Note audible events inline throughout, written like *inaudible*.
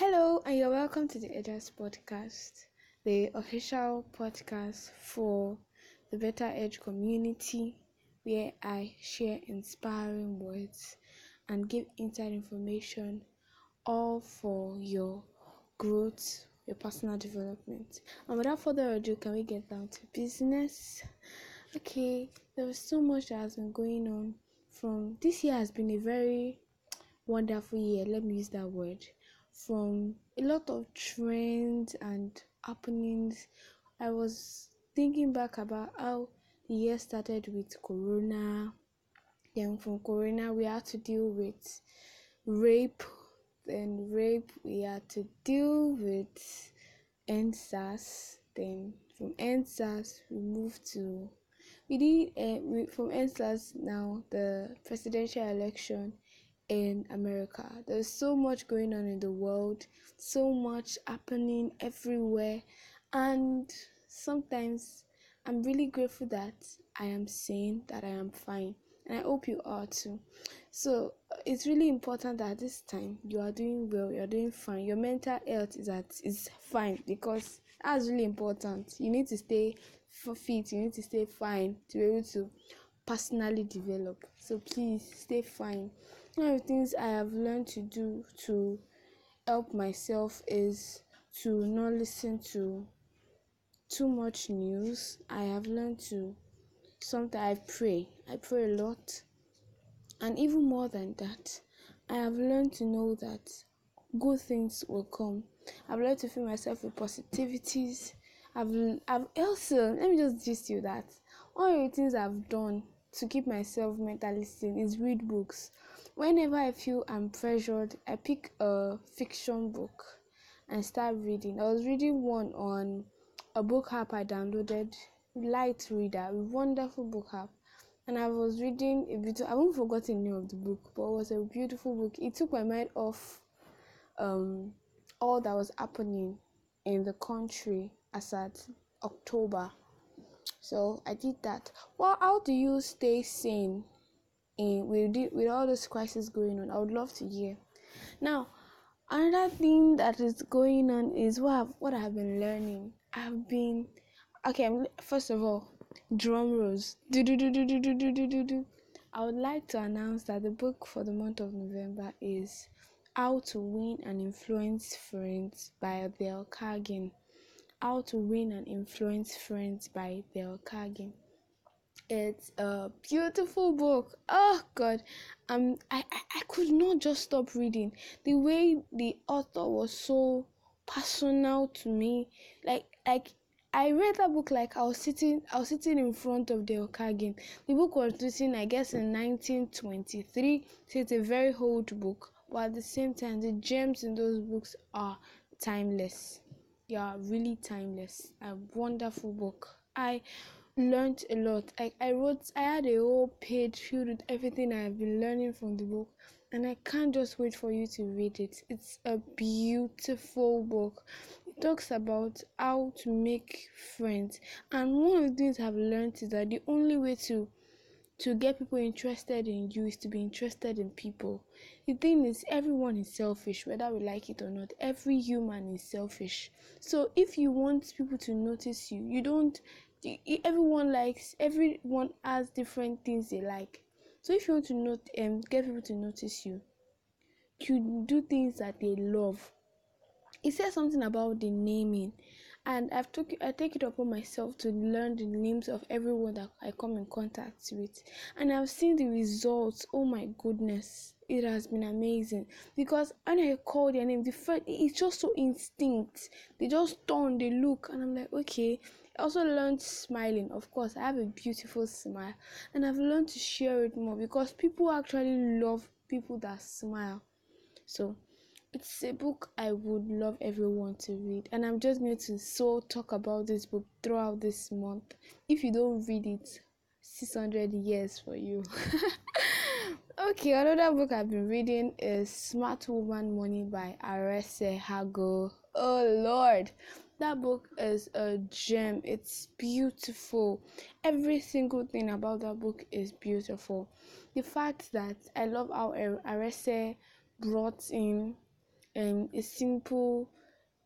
Hello, and you're welcome to the Edges Podcast, the official podcast for the Better Edge community, where I share inspiring words and give inside information, all for your growth, your personal development. And without further ado, can we get down to business? Okay, there was so much that has been going on. From this year has been a very wonderful year. Let me use that word from a lot of trends and happenings. I was thinking back about how the year started with Corona. Then from Corona, we had to deal with rape. Then rape, we had to deal with EndSARS. Then from EndSARS, we moved to we did uh, we, from EndSARS now the presidential election in America. There's so much going on in the world, so much happening everywhere, and sometimes I'm really grateful that I am sane, that I am fine, and I hope you are too. So it's really important that this time you are doing well, you're doing fine, your mental health is at is fine because that's really important. You need to stay fit, you need to stay fine to be able to personally develop. So please stay fine one of the things I have learned to do to help myself is to not listen to too much news. I have learned to sometimes I pray. I pray a lot. And even more than that, I have learned to know that good things will come. I've learned to fill myself with positivities. I've I've also let me just gist you that one of the things I've done to keep myself mentally sane is read books. Whenever I feel I'm pressured, I pick a fiction book and start reading. I was reading one on a book app I downloaded, Light Reader, a wonderful book app. And I was reading a bit. I won't forget the name of the book, but it was a beautiful book. It took my mind off um, all that was happening in the country as at October. So I did that. Well, how do you stay sane in with with all this crisis going on. I would love to hear. Now, another thing that is going on is what I've, what I've been learning. I've been okay. First of all, drum rolls. I would like to announce that the book for the month of November is How to Win and Influence Friends by Dale Carnegie. How to Win and Influence Friends by Dale Carnegie. It's a beautiful book. Oh God, um, I, I I could not just stop reading. The way the author was so personal to me, like like I read that book like I was sitting I was sitting in front of Dale Carnegie. The book was written I guess in 1923, so it's a very old book. But at the same time, the gems in those books are timeless. Yeah, really timeless. A wonderful book. I learned a lot. I, I wrote, I had a whole page filled with everything I've been learning from the book, and I can't just wait for you to read it. It's a beautiful book. It talks about how to make friends, and one of the things I've learned is that the only way to to get people interested in you is to be interested in people. The thing is, everyone is selfish, whether we like it or not. Every human is selfish. So, if you want people to notice you, you don't everyone likes everyone has different things they like. So if you want to note um get people to notice you you do things that they love. It says something about the naming and i've took i take it upon myself to learn the names of everyone that i come in contact with. And i've seen the results. Oh my goodness. It has been amazing. Because when i call their name the first it's just so instinct. They just turn they look and i'm like okay. I also learned smiling. Of course, I have a beautiful smile, and I've learned to share it more because people actually love people that smile. So, it's a book I would love everyone to read, and I'm just going to so talk about this book throughout this month. If you don't read it, 600 years for you. *laughs* okay, another book I've been reading is Smart Woman Money by Arese Ugwu. Oh Lord, that book is a gem. It's beautiful. Every single thing about that book is beautiful. The fact that I love how Arese brought in um, a simple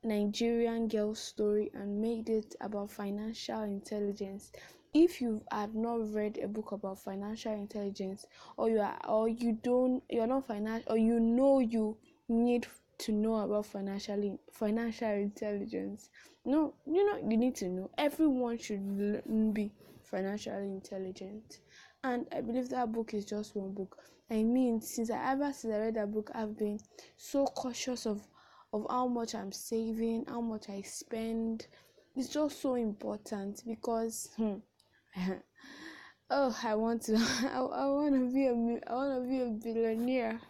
Nigerian girl story and made it about financial intelligence. If you have not read a book about financial intelligence, or you are, or you don't, you're not financial, or you know you need to know about financial financial intelligence. No, you know you need to know. Everyone should be financially intelligent, and I believe that book is just one book. I mean, since I ever since I read that book, I've been so cautious of of how much I'm saving, how much I spend. It's just so important because hmm, *laughs* oh, I want to *laughs* I, I want to be a I want to be a billionaire.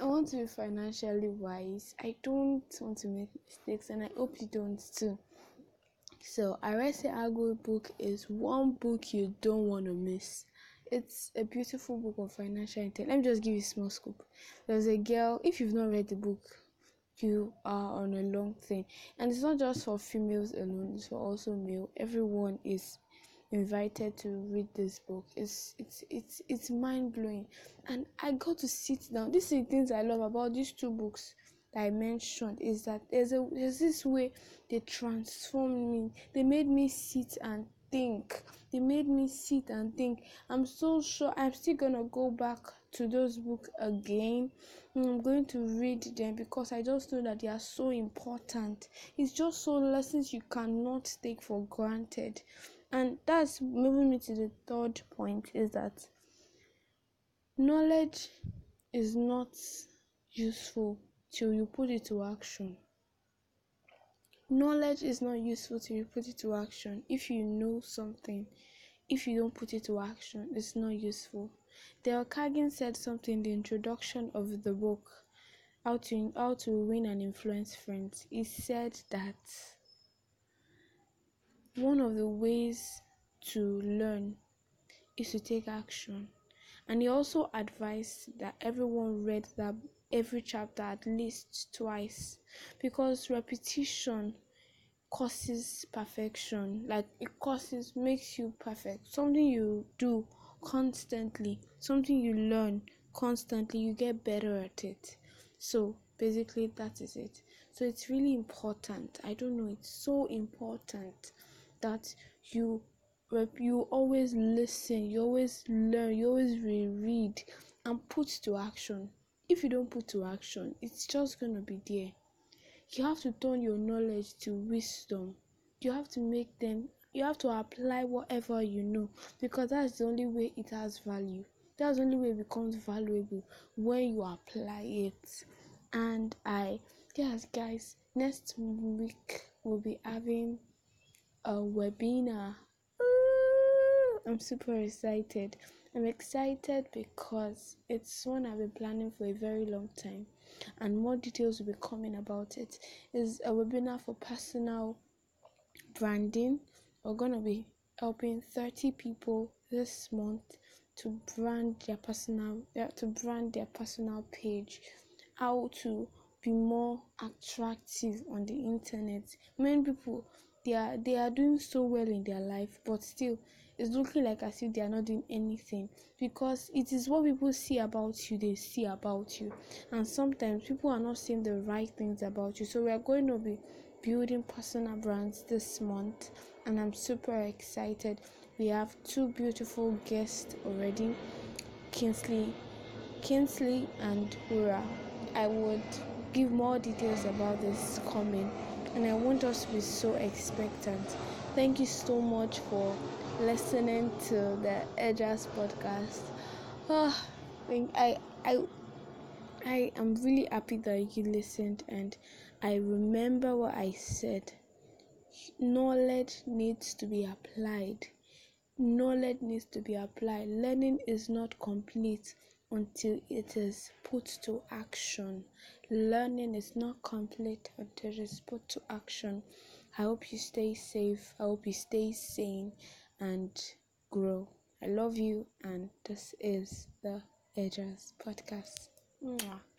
I want to be financially wise. I don't want to make mistakes, and I hope you don't too. So, i Arese Ugwu book is one book you don't want to miss. It's a beautiful book of financial intelligence. Let me just give you a small scoop. There's a girl, if you've not read the book, you are on a long thing. And it's not just for females alone, it's for also male. Everyone is invited to read this book. It's it's it's it's mind blowing. And I got to sit down. This is the things I love about these two books that I mentioned is that there's a there's this way they transformed me. They made me sit and think. They made me sit and think. I'm so sure I'm still gonna go back to those books again. Mm, I'm going to read them because I just know that they are so important. It's just so lessons you cannot take for granted. And that's moving me to the third point is that knowledge is not useful till you put it to action. Knowledge is not useful till you put it to action. If you know something, if you don't put it to action, it's not useful. Dale Carnegie said something in the introduction of the book, How to, How to Win and Influence Friends. He said that one of the ways to learn is to take action. And he also advised that everyone read that every chapter at least twice. Because repetition causes perfection. Like it causes makes you perfect. Something you do constantly something you learn constantly you get better at it. So basically that is it. So it's really important. I don't know it's so important that you you always listen you always learn you always reread and put to action if you don't put to action it's just going to be there. You have to turn your knowledge to wisdom. You have to make them you have to apply whatever you know because that's the only way it has value. That's the only way it becomes valuable when you apply it. And i yes guys next week we'll be having a webinar. I'm super excited I'm excited because it's one I've been planning for a very long time, and more details will be coming about it. It's a webinar for personal branding. We're gonna be helping 30 people this month to brand their personal to brand their personal page, how to be more attractive on the internet. Many people they are they are doing so well in their life, but still it's looking like as if they are not doing anything. Because it is what people see about you they see about you. And sometimes people are not saying the right things about you. So we are going to be building personal brands this month and i'm super excited. We have two beautiful guests already kinsley kinsley and ura i would give more details about this coming and i want us to be so expectant thank you so much for listening to the Edges podcast. Oh, I I I am really happy that you listened and I remember what I said. Knowledge needs to be applied. Knowledge needs to be applied. Learning is not complete until it is put to action. Learning is not complete until it is put to action. I hope you stay safe. I hope you stay sane and grow. I love you, and this is the Edges Podcast. Mwah.